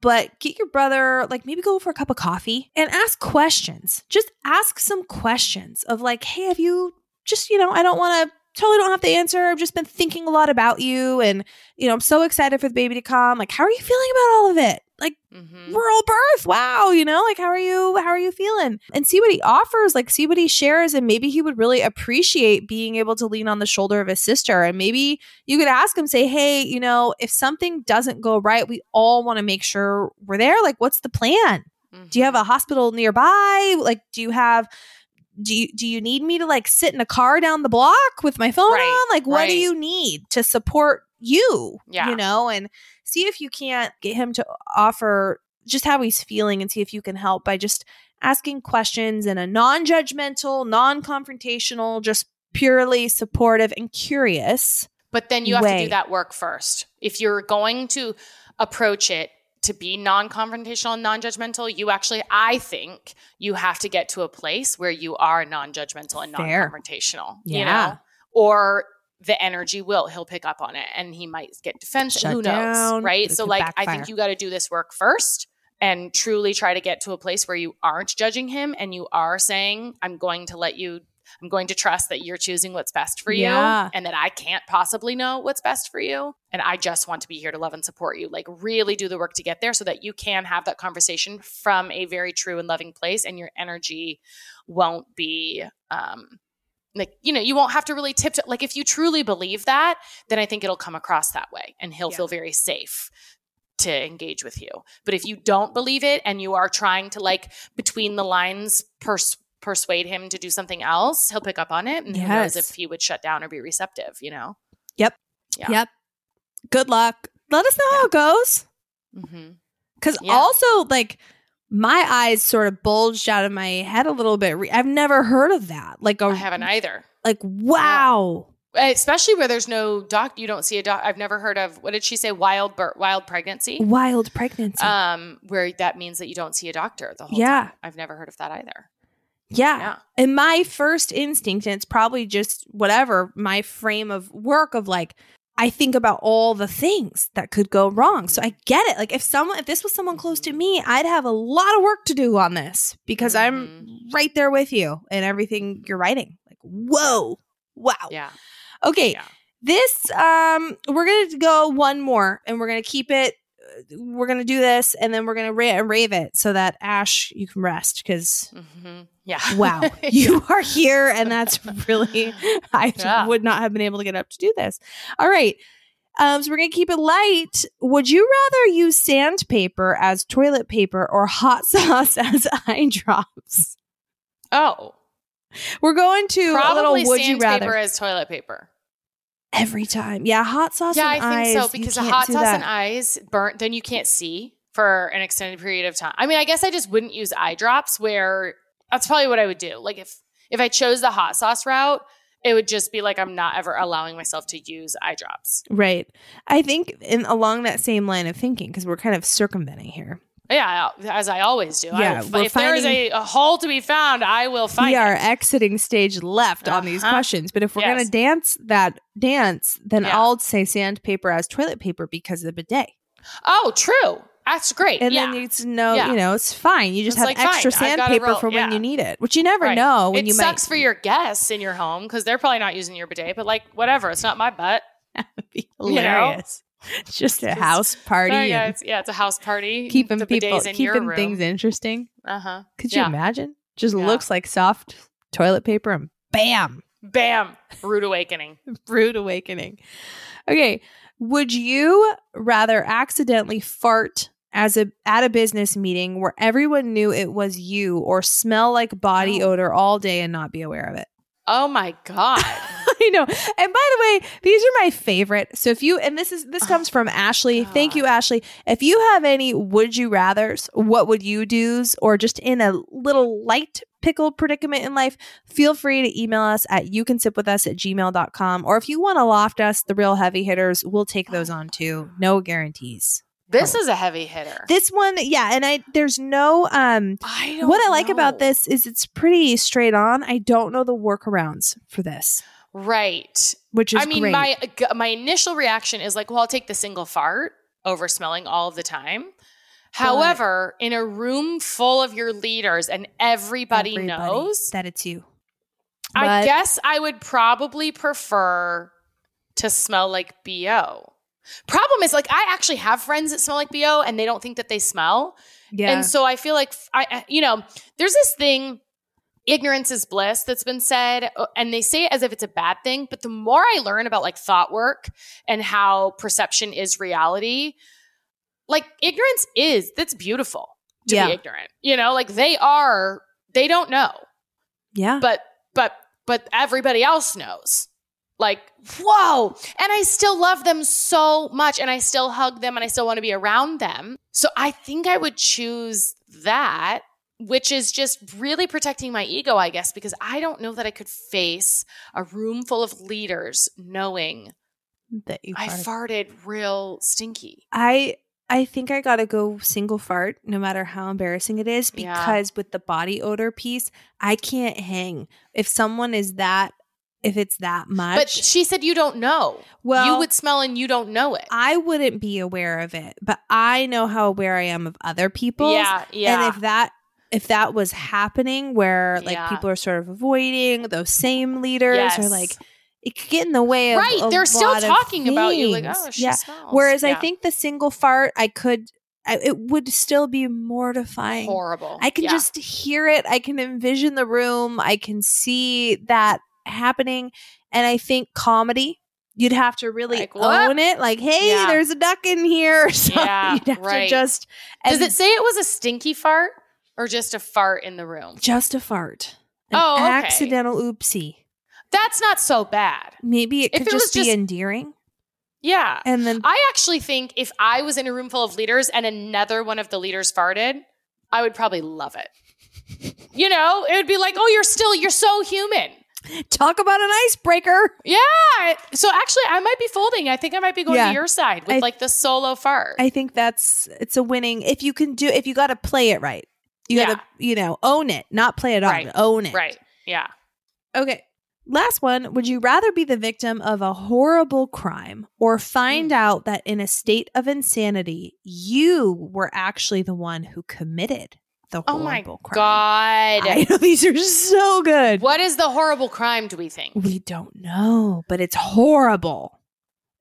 but get your brother, like maybe go for a cup of coffee and ask questions. Just ask some questions of like, hey, have you just, you know, I don't want to totally don't have the answer. I've just been thinking a lot about you and, you know, I'm so excited for the baby to come. Like, how are you feeling about all of it? Like, Mhm. rural birth. Wow, you know, like how are you how are you feeling? And see what he offers, like see what he shares and maybe he would really appreciate being able to lean on the shoulder of his sister and maybe you could ask him say, "Hey, you know, if something doesn't go right, we all want to make sure we're there. Like what's the plan? Do you have Mhm. a hospital nearby? Like do you have do you do you need me to like sit in a car down the block with my phone Right, on? Like what do you need to support you? Yeah. You know, and see if you can't get him to offer just how he's feeling and see if you can help by just asking questions in a non-judgmental, non-confrontational, just purely supportive and curious. But then you have to do that work first. If you're going to approach it to be non-confrontational and non-judgmental, you actually I think you have to get to a place where you are non-judgmental and Fair. non-confrontational, yeah. you know? Or the energy will he'll pick up on it and he might get defensive. Shut Who knows, right? It So like I think you got to do this work first and truly try to get to a place where you aren't judging him and you are saying I'm going to let you I'm going to trust that you're choosing what's best for you Yeah. and that I can't possibly know what's best for you. And I just want to be here to love and support you. Like, really do the work to get there so that you can have that conversation from a very true and loving place and your energy won't be, um, like, you know, you won't have to really tip to, like, if you truly believe that, then I think it'll come across that way and he'll Yeah. feel very safe to engage with you. But if you don't believe it and you are trying to, like, between the lines, pers- persuade him to do something else, he'll pick up on it and who knows if he would shut down or be receptive, you know? Yep. Yeah. Yep. Good luck. Let us know how it goes. Mm-hmm. Because Yeah. also, like, my eyes sort of bulged out of my head a little bit. I've never heard of that. Like, I haven't either. like, wow. Especially where there's no doc, you don't see a doc. I've never heard of what did she say? Wild birth, wild pregnancy. Wild pregnancy. Um, where that means that you don't see a doctor the whole Yeah. time. I've never heard of that either. Yeah. Yeah. And my first instinct, and it's probably just whatever, my frame of work of like, I think about all the things that could go wrong. So I get it. Like if someone if this was someone close to me, I'd have a lot of work to do on this because I'm right there with you and everything you're writing. Like, whoa. Wow. Yeah. Okay. Yeah. This um we're going to go one more and we're going to keep it we're going to do this and then we're going to rant and rave it so that Ash you can rest cuz hmm Yeah. wow. You are here and that's really i Yeah. would not have been able to get up to do this. All right. Um, so we're gonna keep it light. Would you rather use sandpaper as toilet paper or hot sauce as eye drops? Oh, we're going to a probably little would you sandpaper rather as toilet paper. Every time yeah hot sauce yeah, I think eyes, so because the hot sauce that. and eyes burnt, then you can't see for an extended period of time. I mean, I guess I just wouldn't use eye drops. Where that's probably what I would do. Like if if I chose the hot sauce route, it would just be like I'm not ever allowing myself to use eye drops. right i think in along that same line of thinking because we're kind of circumventing here Yeah, as I always do. Yeah, I, if there is a, a hole to be found, I will find it. we are it. exiting stage left on these Uh-huh. questions. But if we're Yes. going to dance that dance, then Yeah. I'll say sandpaper as toilet paper because of the bidet. Oh, true. That's great. And yeah. then it's no, Yeah. you know, it's fine. You just It's have like, extra sandpaper for when you need it, which you never Right. know when you make it you sucks might for your guests in your home because they're probably not using your bidet, but like whatever, it's not my butt. be you know? hilarious. It's just a house party Oh, yeah, it's, yeah, it's a house party. keeping people in keeping things interesting. Uh huh. Could Yeah. you imagine? Just Yeah. looks like soft toilet paper and bam, Bam, rude awakening. rude awakening. Okay, would you rather accidentally fart as a at a business meeting where everyone knew it was you or smell like body Oh. odor all day and not be aware of it? Oh my god. I know. And by the way, these are my favorite. So if you and this is this comes from Ashley. Thank you, Ashley. If you have any would you rathers, what would you do's, or just in a little light pickle predicament in life, feel free to email us at you can sip with us at gmail.com. Or if you want to loft us, the real heavy hitters, we'll take those on too. No guarantees. this is a heavy hitter. This one, yeah, and I there's no um I what I like about this is it's pretty straight on. I don't know the workarounds for this, Right. which is I mean, great. my my initial reaction is like, well, I'll take the single fart over smelling all of the time. However, in a room full of your leaders and everybody, Everybody knows, that it's you. I But- guess I would probably prefer to smell like BO. Problem is, like, I actually have friends that smell like BO and they don't think that they smell. Yeah. And so I feel like, I, I- you know, there's this thing, ignorance is bliss, that's been said. uh, And they say it as if it's a bad thing. But the more I learn about like thought work and how perception is reality, like ignorance is, that's beautiful to Yeah. be ignorant. You know, like they are, they don't know yeah. but but but everybody else knows like whoa and i still love them so much and i still hug them and i still want to be around them so i think i would choose that which is just really protecting my ego i guess because i don't know that i could face a room full of leaders knowing that you i farted. farted real stinky I I think I gotta go single fart, no matter how embarrassing it is, Yeah. because with the body odor piece, I can't hang. If someone is that, if it's that much, but she said you don't know well, you would smell and you don't know it I wouldn't be aware of it, but I know how aware I am of other people. yeah yeah And if that if that was happening where like Yeah. people are sort of avoiding those same leaders or like it could get in the way of right they're still talking about you like oh she yeah. smells Whereas I think the single fart, I could, I, it would still be mortifying. horrible I can Yeah. just hear it. I can envision the room. I can see that happening. And I think comedy, you'd have to really Like, own it. Like, hey, Yeah. there's a duck in here. something. Yeah, you'd have right. to just. does it say it was a stinky fart or just a fart in the room just a fart? An Oh, okay. accidental oopsie. that's not so bad Maybe it could it just be just- endearing. yeah And then i actually think if i was in a room full of leaders and another one of the leaders farted i would probably love it you know it would be like oh you're still you're so human talk about an icebreaker. yeah so actually i might be folding i think i might be going Yeah. to your side with I- like the solo fart I think that's it's a winning if you can do if you got to play it right. You got to you know own it, not play it Right. on, own it. right yeah Okay. Last one. Would you rather be the victim of a horrible crime or find Mm. out that in a state of insanity you were actually the one who committed the oh my horrible crime? god I know these are so good. what is the horrible crime do we think We don't know, but it's horrible.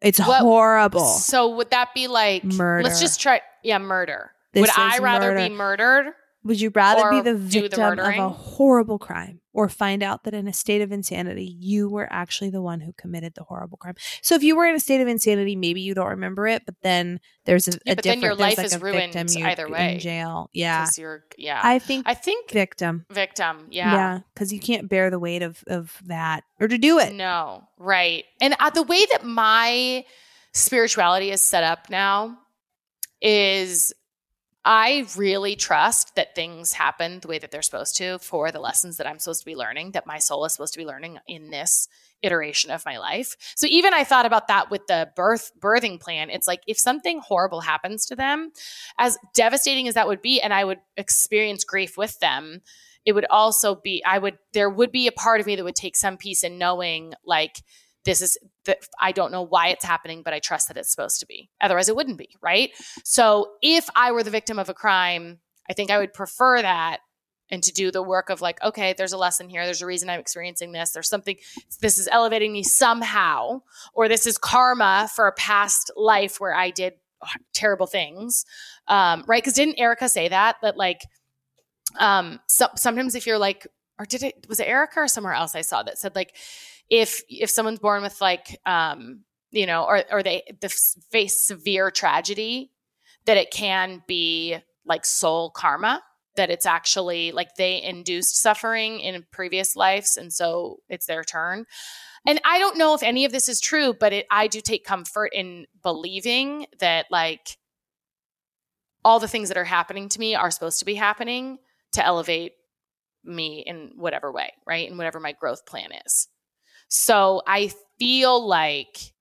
It's What- horrible. So would that be like Murder. Let's just try. Yeah, murder. This would I rather murder. be murdered? Would you rather be the do the victim of a horrible crime or find out that in a state of insanity, you were actually the one who committed the horrible crime? So if you were in a state of insanity, maybe you don't remember it, but then there's a, Yeah, a but then different, your life like is ruined victim either way. in jail. Yeah. you're. Yeah. I think I think victim. victim. Yeah. Yeah. Because you can't bear the weight of, of that or to do it. No. Right. And uh, the way that my spirituality is set up now is. I really trust that things happen the way that they're supposed to for the lessons that I'm supposed to be learning, that my soul is supposed to be learning in this iteration of my life. So even I thought about that with the birth birthing plan. It's like if something horrible happens to them, as devastating as that would be, and I would experience grief with them, it would also be I would there would be a part of me that would take some peace in knowing like this is that I don't know why it's happening, but I trust that it's supposed to be. Otherwise, it wouldn't be, right? So if I were the victim of a crime, I think I would prefer that and to do the work of like, okay, there's a lesson here. There's a reason I'm experiencing this. There's something, this is elevating me somehow, or this is karma for a past life where I did terrible things. Um, right. Cause didn't Erica say that? That like, um, so, sometimes if you're like, or did it, was it Erica or somewhere else I saw that said like, if, if someone's born with like, um, you know, or, or they, face severe tragedy, that it can be like soul karma that it's actually like they induced suffering in previous lives and so it's their turn. And i don't know if any of this is true but it, i do take comfort in believing that like all the things that are happening to me are supposed to be happening to elevate me in whatever way right? In whatever my growth plan is so i feel like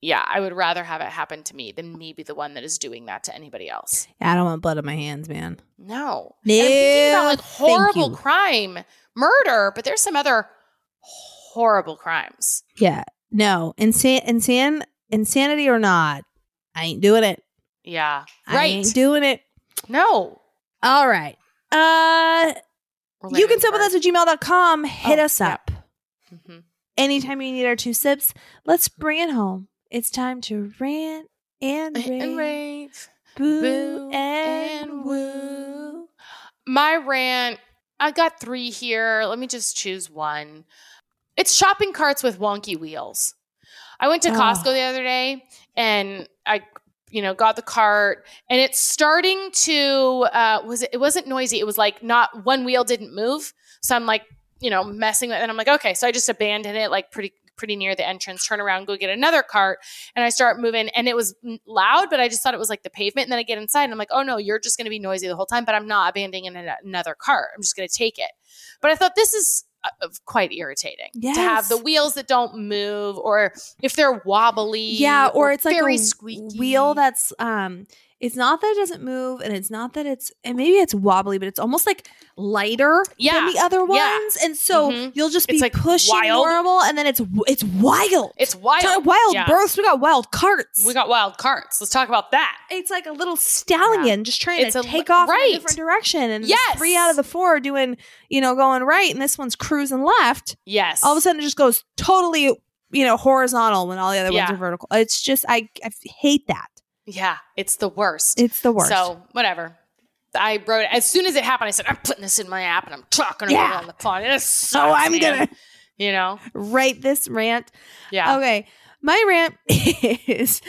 yeah i would rather have it happen to me than me be the one that is doing that to anybody else I don't want blood on my hands, man. no. No, And I'm thinking about like horrible crime, murder, but there's some other horrible crimes. Yeah. No. Insan- insan- insanity or not, I ain't doing it. Yeah. I Right. ain't doing it. no. All right. Uh you can sip with us at gmail.com. Hit Oh, us up. yeah. up. Anytime you need our two sips, let's bring it home. It's time to rant and rave. And rave. Boo, Boo and and woo. My rant, I got three here. Let me just choose one. It's shopping carts with wonky wheels. I went to Oh. Costco the other day and I, you know, got the cart and it's starting to, uh, was it, it wasn't noisy. It was like not one wheel didn't move. So I'm like, you know, messing with it. And I'm like, okay. So I just abandoned it like pretty, pretty near the entrance, turn around, go get another cart. And I start moving and it was loud, but I just thought it was like the pavement. And then I get inside and I'm like, oh no, you're just going to be noisy the whole time, but I'm not abandoning an- another cart. I'm just going to take it. But I thought this is uh, quite irritating to have the wheels that don't move or if they're wobbly. Yeah, or, it's like very a squeaky. wheel that's um it's not that it doesn't move and it's not that it's and maybe it's wobbly, but it's almost like lighter Yeah, than the other yeah. ones. And so Mhm. you'll just be It's, like, pushing wild. normal and then it's it's wild. It's wild. Talk- wild Yeah. births. We got wild carts. We got wild carts. Let's talk about that. it's like a little stallion just trying It's to a- take off in a different direction. And Yes. three out of the four are doing, you know, going right, and this one's cruising left. Yes. All of a sudden, it just goes totally, you know, horizontal when all the other Yeah. ones are vertical. It's just, I, I hate that. Yeah, it's the worst. It's the worst. So whatever. I wrote it as soon as it happened. I said, "I'm putting this in my app and I'm talking about Yeah. it on the phone." It is so. I'm gonna you know, write this rant. yeah, Okay, my rant is,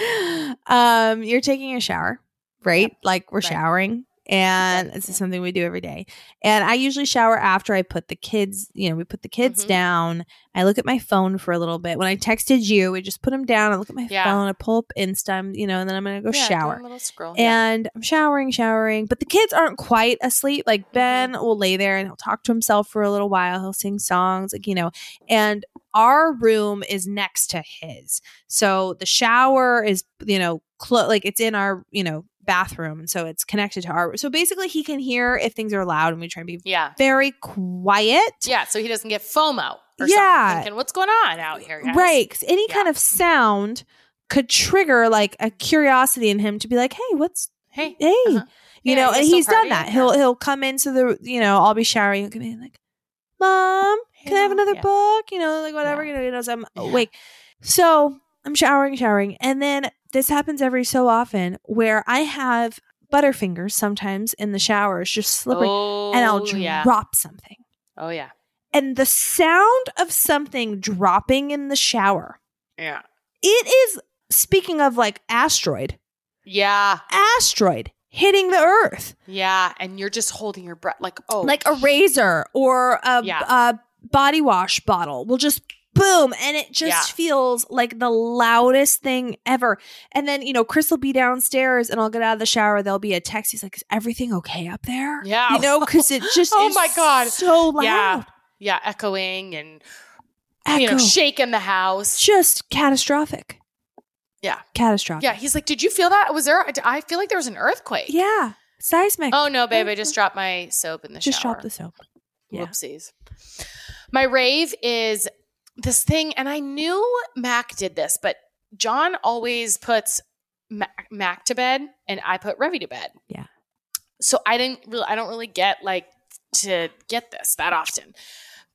um, you're taking a shower, right? Like we're Right. showering. And this is something we do every day. And I usually shower after I put the kids, you know, we put the kids Mhm. down. I look at my phone for a little bit. When I texted you, we just put them down. I look at my Yeah. phone. I pull up Insta, you know, and then I'm going to go Yeah, shower. little scroll. yeah. And I'm showering, showering, but the kids aren't quite asleep. Mm-hmm. Like Ben will lay there and he'll talk to himself for a little while. He'll sing songs, like, you know, and our room is next to his. So the shower is, you know, clo- like it's in our, you know, bathroom. And so it's connected to our, so basically he can hear if things are loud and we try and be yeah, very quiet. yeah. So he doesn't get FOMO. Or Yeah. something, thinking, what's going on out here, guys? Right. any Yeah. kind of sound could trigger like a curiosity in him to be like, hey, what's, Hey, hey, Uh-huh. you Yeah, know, he's and he's done that. He'll he'll come into the you know, I'll be showering. He'll come in like, Mom, can I have another Yeah. book? You know, like whatever. Yeah. You know, he knows I'm awake. So I'm showering, showering, and then this happens every so often where I have butterfingers sometimes in the showers, just slippery, Oh, and I'll oh, yeah. drop something. Oh yeah, And the sound of something dropping in the shower, yeah, it is speaking of like asteroid, yeah, asteroid hitting the earth. yeah. And you're just holding your breath, like oh, like a razor or a, Yeah. a body wash bottle will just boom and it just Yeah. feels like the loudest thing ever and then you know chris will be downstairs and i'll get out of the shower there'll be a text he's like is everything okay up there Yeah. you know because it just Oh is my God. so loud Yeah. yeah, echoing and Echo. you know shaking the house. just catastrophic Yeah. catastrophic Yeah, he's like, "Did you feel that? Was there? I feel like there was an earthquake." yeah seismic Oh no, babe! I just mm-hmm. dropped my soap in the shower. just dropped the soap yeah. Whoopsies. My rave is this thing, and I knew Mac did this, but John always puts Mac, Mac to bed, and I put Revi to bed. Yeah. So I didn't really, I don't really get like to get this that often,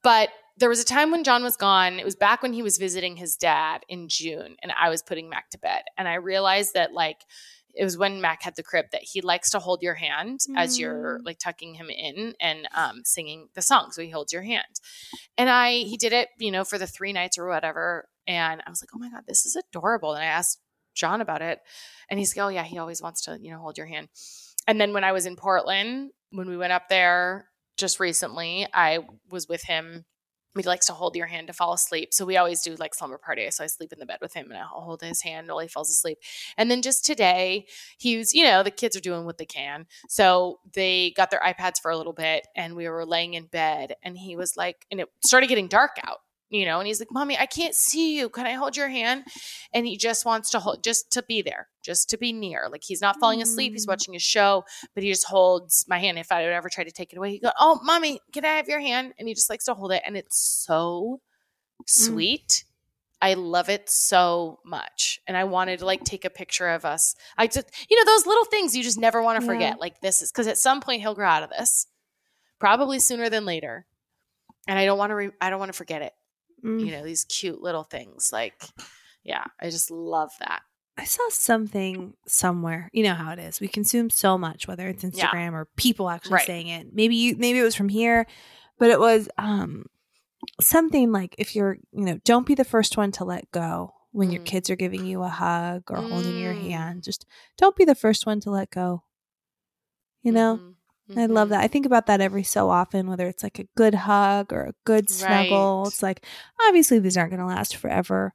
but there was a time when John was gone. It was back when he was visiting his dad in June, and I was putting Mac to bed, and I realized that like it was when Mac had the crib that he likes to hold your hand as you're Mm. like tucking him in and um, singing the song. So he holds your hand. And I, he did it, you know, for the three nights or whatever. And I was like, oh my God, this is adorable. And I asked John about it. And he's like, oh yeah, he always wants to, you know, hold your hand. And then when I was in Portland, when we went up there just recently, I was with him he likes to hold your hand to fall asleep. So we always do like slumber party. So I sleep in the bed with him and I'll hold his hand while he falls asleep. And then just today, he was, you know, the kids are doing what they can. So they got their iPads for a little bit and we were laying in bed and he was like, and it started getting dark out, you know, and he's like, Mommy, I can't see you. Can I hold your hand? And he just wants to hold, just to be there, just to be near. Like he's not falling asleep. He's Mm. watching a show, but he just holds my hand. If I would ever try to take it away, he go, Oh, mommy, can I have your hand? And he just likes to hold it. And it's so sweet. I love it so much. And I wanted to like take a picture of us. I just, you know, those little things you just never want to Yeah. forget. Like this is because at some point he'll grow out of this, probably sooner than later. And I don't want to, re- I don't want to forget it. Mm. you know, these cute little things. Like, yeah, I just love that. I saw something somewhere. You know how it is. We consume so much, whether it's Yeah. Instagram or people actually Right. saying it. Maybe you maybe it was from here, but it was um something like if you're, you know, don't be the first one to let go when your Mm. kids are giving you a hug or holding your Mm. hand. Just don't be the first one to let go. You know? Mhm. I love that. I think about that every so often, whether it's like a good hug or a good snuggle. Right. It's like, obviously, these aren't going to last forever,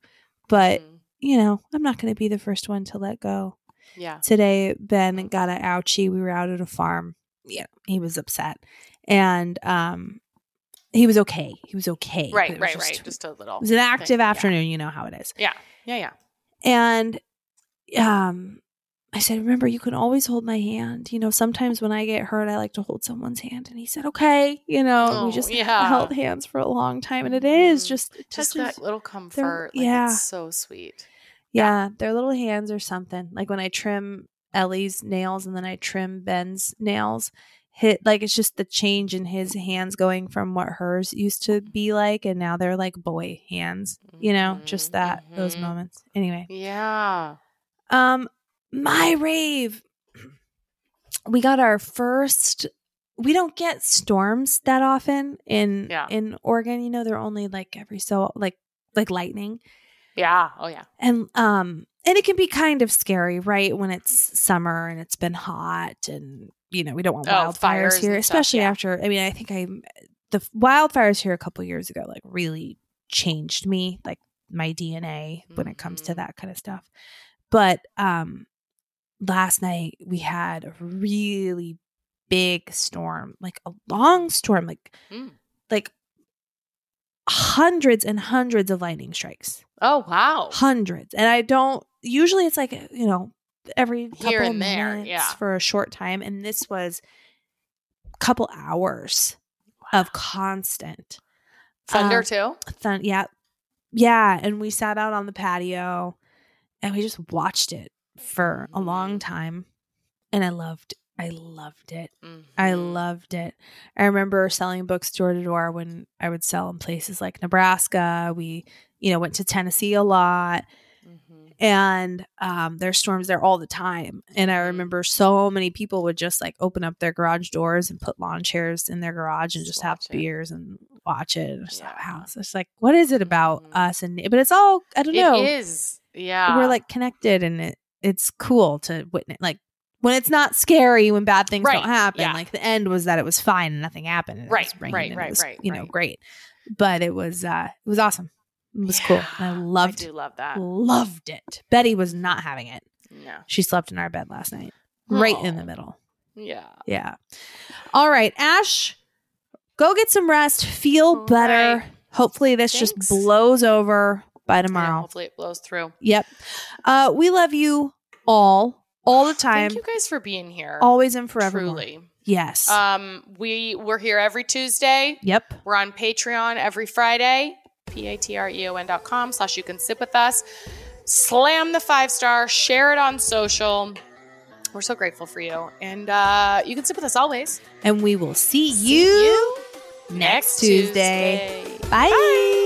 but, Mhm. you know, I'm not going to be the first one to let go. yeah. Today, Ben got an ouchie. We were out at a farm. Yeah, he was upset. And um, he was okay. He was okay. Right, was right, just- right. Just a little. It was an active thing. Yeah. afternoon. You know how it is. Yeah. Yeah. Yeah. And um, I said, Remember, you can always hold my hand. You know, sometimes when I get hurt, I like to hold someone's hand. And he said, Okay. You know, Oh, we just yeah. held hands for a long time. And it is Mhm. just, it Just that little comfort. Like, yeah. So sweet. Yeah, their little hands or something. Like when I trim Ellie's nails and then I trim Ben's nails, hit like it's just the change in his hands going from what hers used to be like and now they're like boy hands. You know, just Mhm, that those mhm. moments. Anyway, Yeah. um my rave. We got our first we don't get storms that often in Yeah. in Oregon, you know, they're only like every so like like lightning. Yeah. Oh, yeah. and um and it can be kind of scary right when it's summer and it's been hot and you know we don't want Oh, wildfires here and stuff, especially yeah. after i mean i think i the wildfires here a couple years ago like really changed me like my dna when it comes to Mhm. that kind of stuff but um last night we had a really big storm like a long storm like Mm. like hundreds and hundreds of lightning strikes Oh, wow. hundreds and i don't usually it's like you know every couple Here of and there, minutes yeah. for a short time and this was a couple hours of constant Thunder, uh, too? thun- yeah yeah and we sat out on the patio and we just watched it for a long time and i loved i loved it I Mhm. loved it. I remember selling books door to door when I would sell in places like Nebraska. We, you know, went to Tennessee a lot Mhm. and um, there's storms there all the time. And I Mhm. remember so many people would just like open up their garage doors and put lawn chairs in their garage and Just just have it. beers and watch it and just Yeah. house. It's like, what is it about Mhm. us? And but it's all I don't know. It is. Yeah. We're like connected and it it's cool to witness like when it's not scary when bad things Right, don't happen. yeah. Like the end was that it was fine and nothing happened. And it Right, right, right, it was, right, You know, right. great. But it was uh it was awesome. It was cool. And I Yeah, loved I do love that. loved it. Betty was not having it. No. She slept in our bed last night. Right in the middle. Yeah. Yeah. All right, Ash, go get some rest. Feel better. right. Hopefully this Thanks. just blows over by Yeah, tomorrow. hopefully it blows through. Yep. Uh we love you all all the time. Thank you guys for being here. Always and forever. Truly. Yes. Um, we we're here every Tuesday. yep. We're on Patreon every Friday. P-A-T-R-E-O-N dot com slash you can sip with us. Slam the five star, share it on social. We're so grateful for you. And uh, you can sit with us always. And we will see, See you, you next Tuesday. Tuesday. Bye.